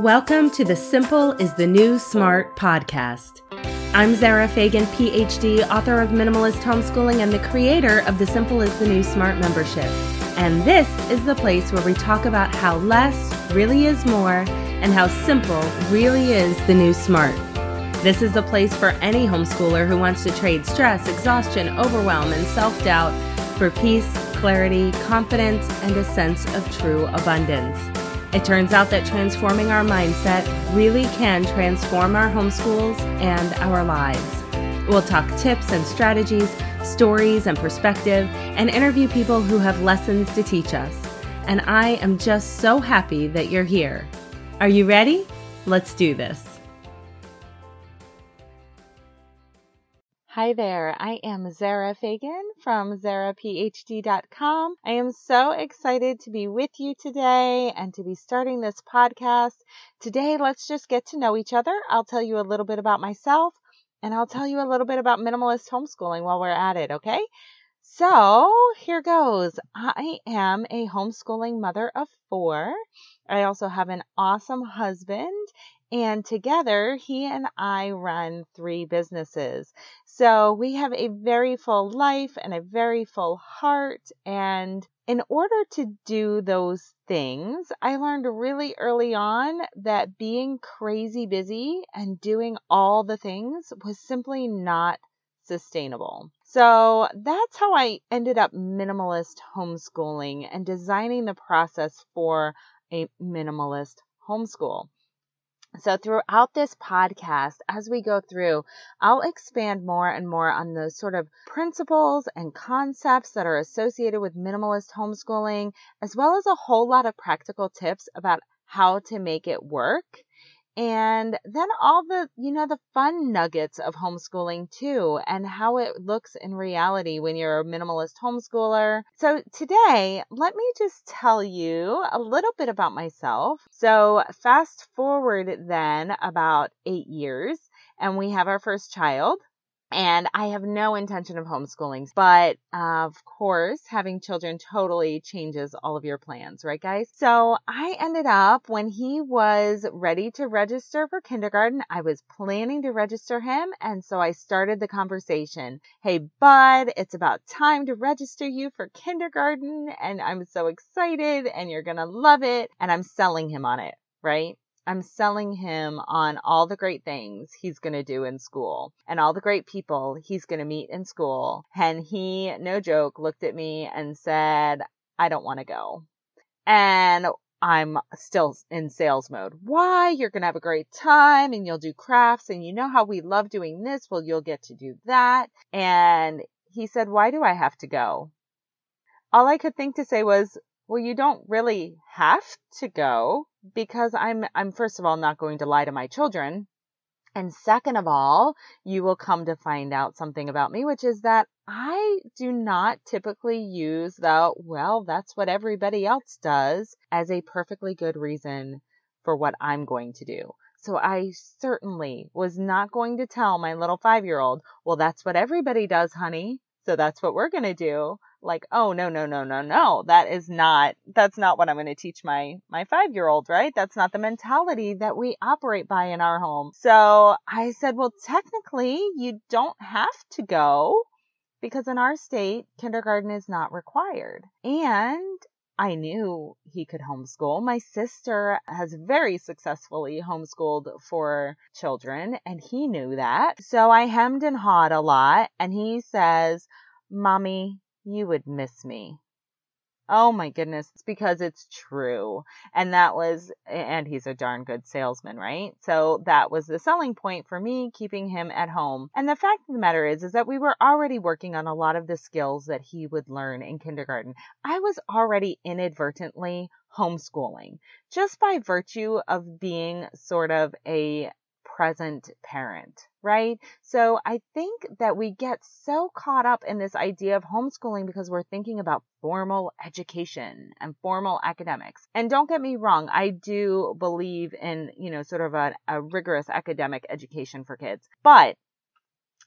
Welcome to the Simple is the New Smart podcast. I'm Zara Fagen, PhD, author of Minimalist Homeschooling, and the creator of the Simple is the New Smart membership. And this is the place where we talk about how less really is more and how simple really is the new smart. This is the place for any homeschooler who wants to trade stress, exhaustion, overwhelm, and self doubt for peace, clarity, confidence, and a sense of true abundance. It turns out that transforming our mindset really can transform our homeschools and our lives. We'll talk tips and strategies, stories and perspective, and interview people who have lessons to teach us. And I am just so happy that you're here. Are you ready? Let's do this. Hi there, I am Zara Fagen from ZaraPhD.com. I am so excited to be with you today and to be starting this podcast. Today, let's just get to know each other. I'll tell you a little bit about myself and I'll tell you a little bit about minimalist homeschooling while we're at it, okay? So, here goes. I am a homeschooling mother of four. I also have an awesome husband and together, he and I run three businesses. So we have a very full life and a very full heart. And in order to do those things, I learned really early on that being crazy busy and doing all the things was simply not sustainable. So that's how I ended up minimalist homeschooling and designing the process for a minimalist homeschool. So, throughout this podcast, as we go through, I'll expand more and more on those sort of principles and concepts that are associated with minimalist homeschooling, as well as a whole lot of practical tips about how to make it work and then all the, you know, the fun nuggets of homeschooling too, and how it looks in reality when you're a minimalist homeschooler. So today, let me just tell you a little bit about myself. So fast forward then about eight years, and we have our first child. And I have no intention of homeschooling, but uh, of course, having children totally changes all of your plans, right, guys? So I ended up when he was ready to register for kindergarten, I was planning to register him. And so I started the conversation. Hey, bud, it's about time to register you for kindergarten. And I'm so excited and you're going to love it. And I'm selling him on it, right? I'm selling him on all the great things he's going to do in school and all the great people he's going to meet in school. And he, no joke, looked at me and said, I don't want to go. And I'm still in sales mode. Why? You're going to have a great time and you'll do crafts and you know how we love doing this. Well, you'll get to do that. And he said, why do I have to go? All I could think to say was, well, you don't really have to go because I'm, I'm first of all not going to lie to my children. And second of all, you will come to find out something about me, which is that I do not typically use the, well, that's what everybody else does as a perfectly good reason for what I'm going to do. So I certainly was not going to tell my little five year old, well, that's what everybody does, honey. So that's what we're going to do like, oh no, no, no, no, no. That is not that's not what I'm going to teach my my 5-year-old, right? That's not the mentality that we operate by in our home. So, I said, "Well, technically, you don't have to go because in our state, kindergarten is not required." And I knew he could homeschool. My sister has very successfully homeschooled for children, and he knew that. So I hemmed and hawed a lot, and he says, Mommy, you would miss me. Oh my goodness, it's because it's true. And that was, and he's a darn good salesman, right? So that was the selling point for me keeping him at home. And the fact of the matter is, is that we were already working on a lot of the skills that he would learn in kindergarten. I was already inadvertently homeschooling just by virtue of being sort of a present parent, right? So I think that we get so caught up in this idea of homeschooling because we're thinking about formal education and formal academics. And don't get me wrong, I do believe in, you know, sort of a, a rigorous academic education for kids, but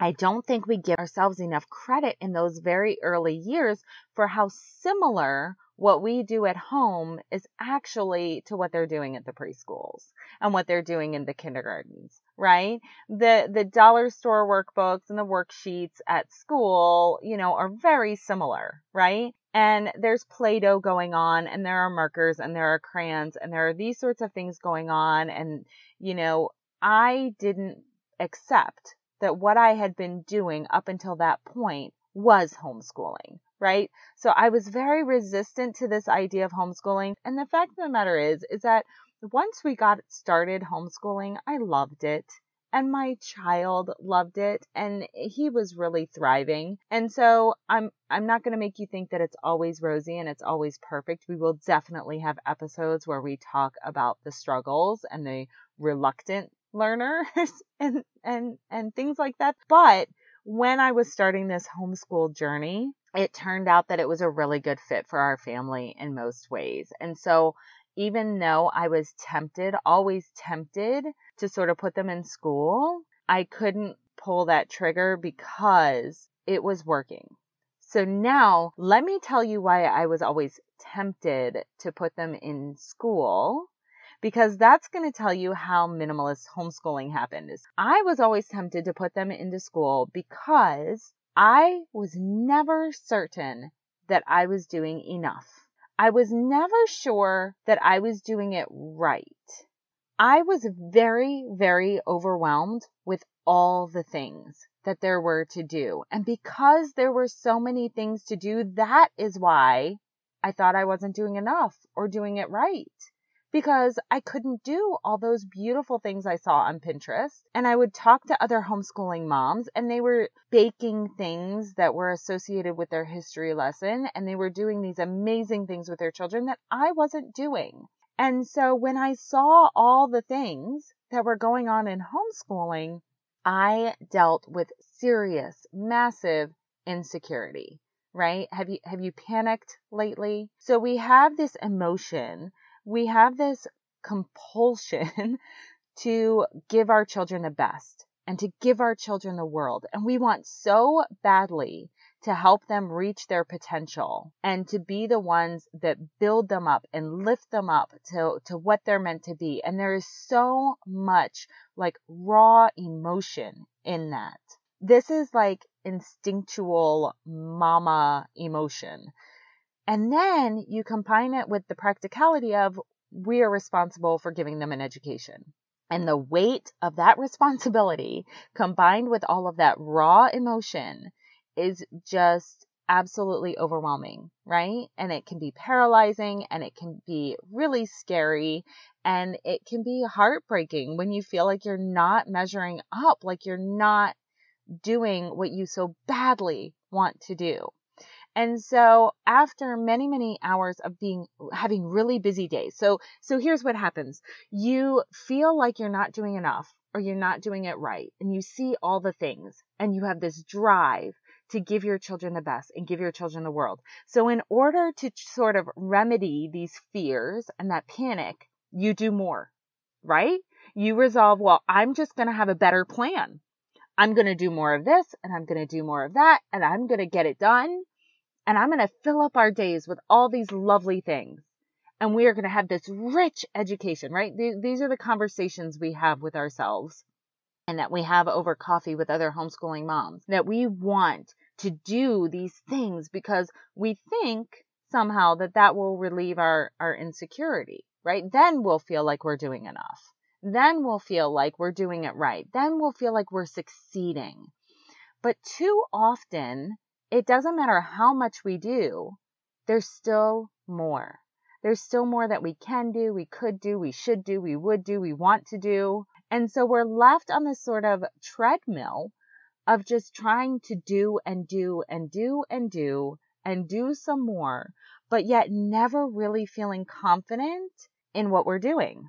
I don't think we give ourselves enough credit in those very early years for how similar what we do at home is actually to what they're doing at the preschools and what they're doing in the kindergartens, right? The the dollar store workbooks and the worksheets at school, you know, are very similar, right? And there's Play-Doh going on and there are markers and there are crayons and there are these sorts of things going on and you know, I didn't accept that what I had been doing up until that point was homeschooling, right? So I was very resistant to this idea of homeschooling. And the fact of the matter is, is that once we got started homeschooling, I loved it. And my child loved it and he was really thriving. And so I'm, I'm not going to make you think that it's always rosy and it's always perfect. We will definitely have episodes where we talk about the struggles and the reluctant learners and, and, and things like that. But when I was starting this homeschool journey, it turned out that it was a really good fit for our family in most ways. And so even though I was tempted, always tempted to sort of put them in school, I couldn't pull that trigger because it was working. So now let me tell you why I was always tempted to put them in school because that's going to tell you how minimalist homeschooling happened. I was always tempted to put them into school because I was never certain that I was doing enough. I was never sure that I was doing it right. I was very, very overwhelmed with all the things that there were to do. And because there were so many things to do, that is why I thought I wasn't doing enough or doing it right because I couldn't do all those beautiful things I saw on Pinterest. And I would talk to other homeschooling moms and they were baking things that were associated with their history lesson and they were doing these amazing things with their children that I wasn't doing. And so when I saw all the things that were going on in homeschooling, I dealt with serious, massive insecurity right have you have you panicked lately so we have this emotion we have this compulsion to give our children the best and to give our children the world. And we want so badly to help them reach their potential and to be the ones that build them up and lift them up to, to what they're meant to be. And there is so much like raw emotion in that. This is like instinctual mama emotion and then you combine it with the practicality of we are responsible for giving them an education. And the weight of that responsibility combined with all of that raw emotion is just absolutely overwhelming, right? And it can be paralyzing and it can be really scary and it can be heartbreaking when you feel like you're not measuring up, like you're not doing what you so badly want to do. And so after many, many hours of being, having really busy days. So, so here's what happens. You feel like you're not doing enough or you're not doing it right. And you see all the things and you have this drive to give your children the best and give your children the world. So in order to sort of remedy these fears and that panic, you do more, right? You resolve, well, I'm just going to have a better plan. I'm going to do more of this and I'm going to do more of that and I'm going to get it done and I'm going to fill up our days with all these lovely things. And we are going to have this rich education, right? These are the conversations we have with ourselves and that we have over coffee with other homeschooling moms that we want to do these things because we think somehow that that will relieve our, our insecurity, right? Then we'll feel like we're doing enough. Then we'll feel like we're doing it right. Then we'll feel like we're succeeding. But too often it doesn't matter how much we do, there's still more. There's still more that we can do, we could do, we should do, we would do, we want to do. And so we're left on this sort of treadmill of just trying to do and do and do and do and do some more, but yet never really feeling confident in what we're doing.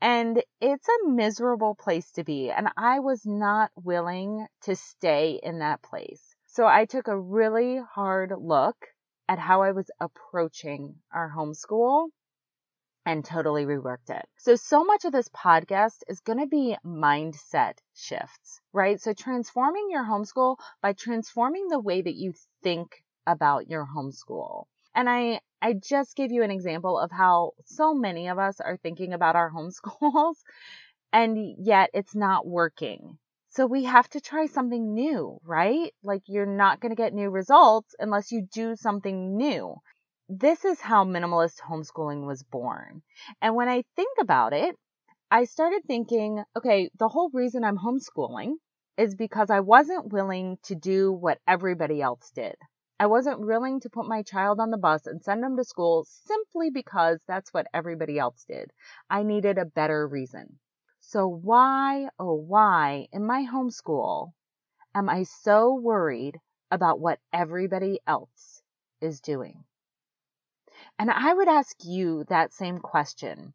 And it's a miserable place to be. And I was not willing to stay in that place. So I took a really hard look at how I was approaching our homeschool and totally reworked it. So, so much of this podcast is going to be mindset shifts, right? So, transforming your homeschool by transforming the way that you think about your homeschool. And I, I just gave you an example of how so many of us are thinking about our homeschools and yet it's not working. So we have to try something new, right? Like you're not going to get new results unless you do something new. This is how minimalist homeschooling was born. And when I think about it, I started thinking, okay, the whole reason I'm homeschooling is because I wasn't willing to do what everybody else did. I wasn't willing to put my child on the bus and send him to school simply because that's what everybody else did. I needed a better reason. So why, oh why, in my homeschool, am I so worried about what everybody else is doing? And I would ask you that same question.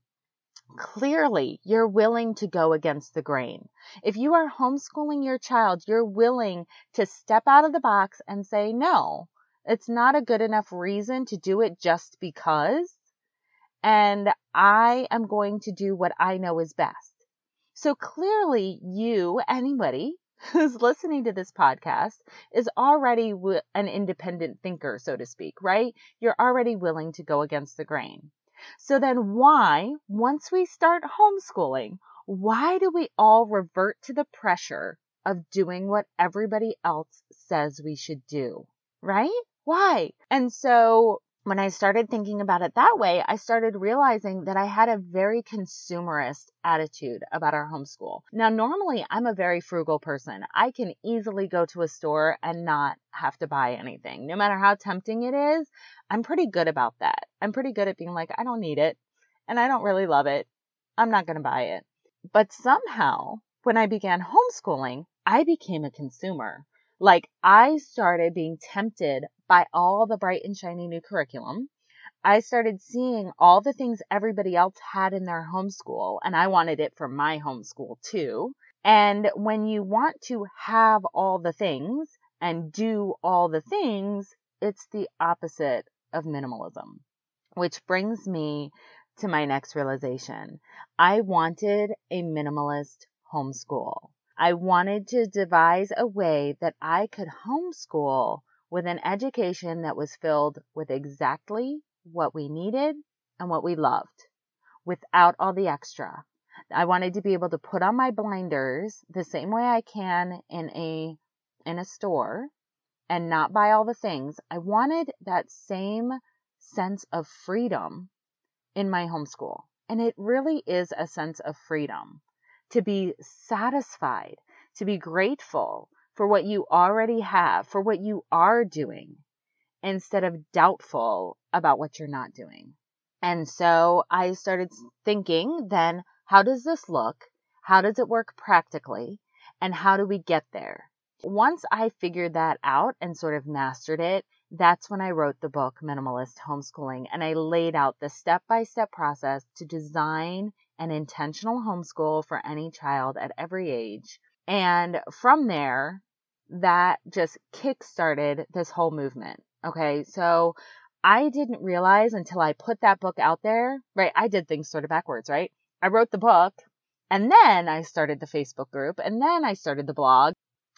Clearly, you're willing to go against the grain. If you are homeschooling your child, you're willing to step out of the box and say, no, it's not a good enough reason to do it just because. And I am going to do what I know is best. So clearly you, anybody who's listening to this podcast is already an independent thinker, so to speak, right? You're already willing to go against the grain. So then why, once we start homeschooling, why do we all revert to the pressure of doing what everybody else says we should do? Right? Why? And so when I started thinking about it that way, I started realizing that I had a very consumerist attitude about our homeschool. Now, normally I'm a very frugal person. I can easily go to a store and not have to buy anything. No matter how tempting it is, I'm pretty good about that. I'm pretty good at being like, I don't need it and I don't really love it. I'm not going to buy it. But somehow, when I began homeschooling, I became a consumer. Like I started being tempted by all the bright and shiny new curriculum. I started seeing all the things everybody else had in their homeschool, and I wanted it for my homeschool too. And when you want to have all the things and do all the things, it's the opposite of minimalism. Which brings me to my next realization. I wanted a minimalist homeschool. I wanted to devise a way that I could homeschool with an education that was filled with exactly what we needed and what we loved without all the extra. I wanted to be able to put on my blinders the same way I can in a in a store and not buy all the things. I wanted that same sense of freedom in my homeschool. And it really is a sense of freedom to be satisfied, to be grateful for what you already have, for what you are doing, instead of doubtful about what you're not doing. And so I started thinking then, how does this look? How does it work practically? And how do we get there? Once I figured that out and sort of mastered it, that's when I wrote the book Minimalist Homeschooling and I laid out the step by step process to design an intentional homeschool for any child at every age. And from there, that just kick started this whole movement. Okay. So I didn't realize until I put that book out there, right? I did things sort of backwards, right? I wrote the book and then I started the Facebook group and then I started the blog.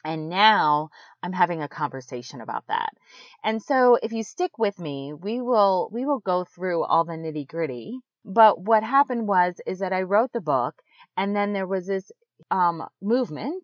And now I'm having a conversation about that. And so if you stick with me, we will, we will go through all the nitty gritty but what happened was, is that I wrote the book and then there was this, um, movement.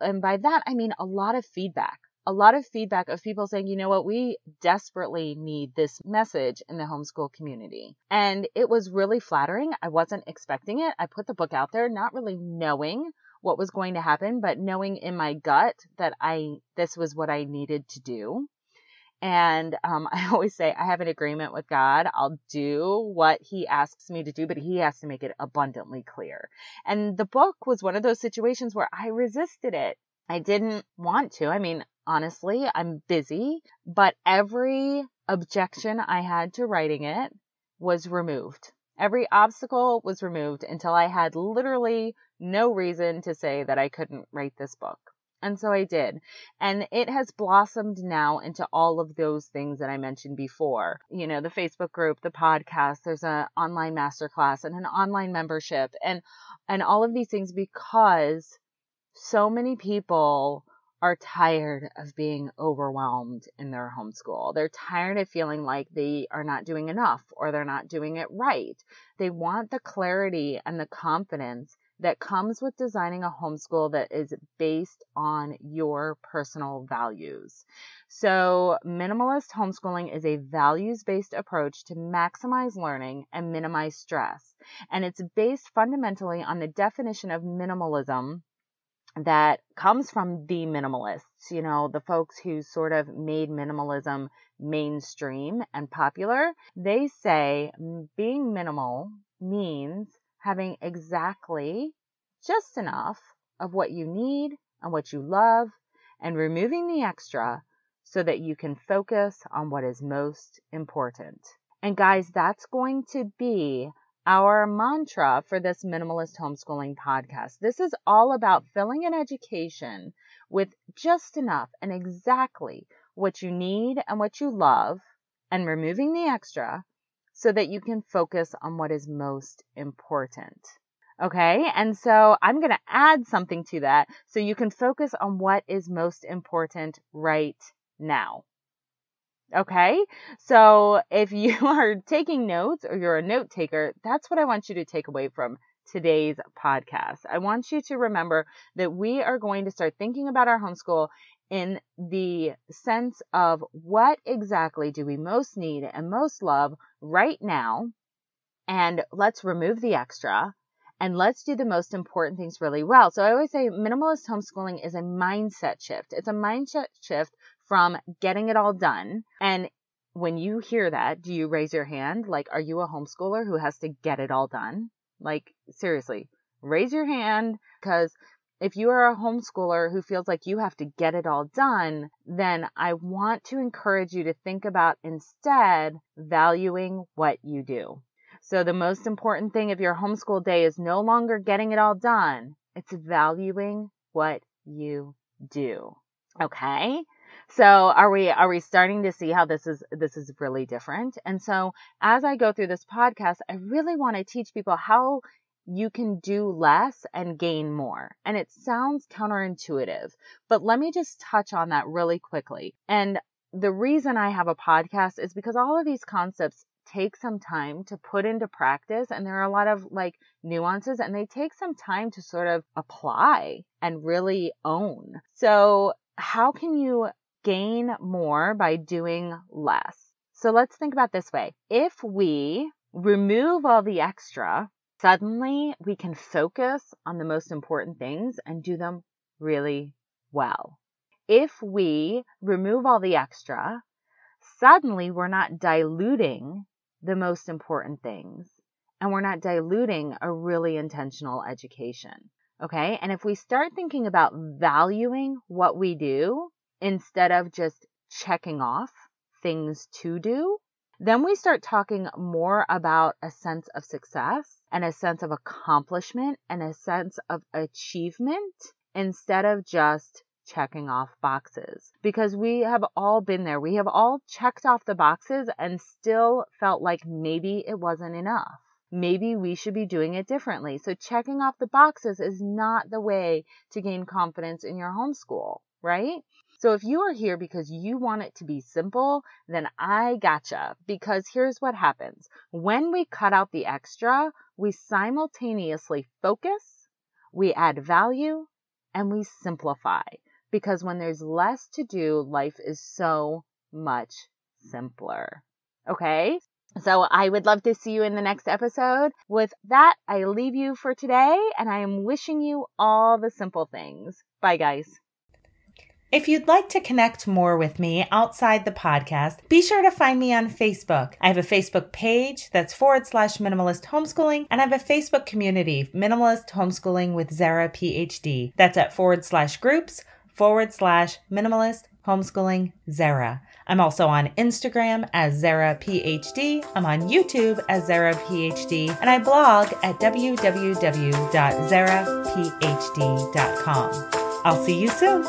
And by that, I mean a lot of feedback, a lot of feedback of people saying, you know what, we desperately need this message in the homeschool community. And it was really flattering. I wasn't expecting it. I put the book out there, not really knowing what was going to happen, but knowing in my gut that I, this was what I needed to do. And um, I always say I have an agreement with God. I'll do what He asks me to do, but He has to make it abundantly clear. And the book was one of those situations where I resisted it. I didn't want to. I mean, honestly, I'm busy, but every objection I had to writing it was removed. Every obstacle was removed until I had literally no reason to say that I couldn't write this book. And so I did. And it has blossomed now into all of those things that I mentioned before. You know, the Facebook group, the podcast, there's an online masterclass and an online membership and, and all of these things because so many people are tired of being overwhelmed in their homeschool. They're tired of feeling like they are not doing enough or they're not doing it right. They want the clarity and the confidence that comes with designing a homeschool that is based on your personal values. So, minimalist homeschooling is a values based approach to maximize learning and minimize stress. And it's based fundamentally on the definition of minimalism that comes from the minimalists, you know, the folks who sort of made minimalism mainstream and popular. They say being minimal means having exactly just enough of what you need and what you love and removing the extra so that you can focus on what is most important. And guys, that's going to be our mantra for this minimalist homeschooling podcast. This is all about filling an education with just enough and exactly what you need and what you love and removing the extra so that you can focus on what is most important. Okay. And so I'm going to add something to that so you can focus on what is most important right now. Okay. So if you are taking notes or you're a note taker, that's what I want you to take away from today's podcast. I want you to remember that we are going to start thinking about our homeschool in the sense of what exactly do we most need and most love right now. And let's remove the extra and let's do the most important things really well. So I always say minimalist homeschooling is a mindset shift. It's a mindset shift from getting it all done. And when you hear that, do you raise your hand? Like, are you a homeschooler who has to get it all done? Like, seriously, raise your hand because if you are a homeschooler who feels like you have to get it all done, then I want to encourage you to think about instead valuing what you do. So the most important thing of your homeschool day is no longer getting it all done. It's valuing what you do. Okay. So are we are we starting to see how this is this is really different? And so as I go through this podcast, I really want to teach people how you can do less and gain more. And it sounds counterintuitive, but let me just touch on that really quickly. And the reason I have a podcast is because all of these concepts take some time to put into practice and there are a lot of like nuances and they take some time to sort of apply and really own. So how can you gain more by doing less. So let's think about this way. If we remove all the extra, suddenly we can focus on the most important things and do them really well. If we remove all the extra, suddenly we're not diluting the most important things and we're not diluting a really intentional education. Okay. And if we start thinking about valuing what we do, instead of just checking off things to do, then we start talking more about a sense of success and a sense of accomplishment and a sense of achievement instead of just checking off boxes. Because we have all been there. We have all checked off the boxes and still felt like maybe it wasn't enough. Maybe we should be doing it differently. So checking off the boxes is not the way to gain confidence in your homeschool, right? So if you are here because you want it to be simple, then I gotcha. Because here's what happens. When we cut out the extra, we simultaneously focus, we add value, and we simplify. Because when there's less to do, life is so much simpler. Okay? So I would love to see you in the next episode. With that, I leave you for today and I am wishing you all the simple things. Bye guys. If you'd like to connect more with me outside the podcast, be sure to find me on Facebook. I have a Facebook page that's forward slash minimalist homeschooling, and I have a Facebook community, Minimalist Homeschooling with Zara PhD. That's at forward slash groups forward slash minimalist homeschooling Zara. I'm also on Instagram as Zara PhD. I'm on YouTube as Zara PhD, and I blog at www.zaraphd.com. I'll see you soon.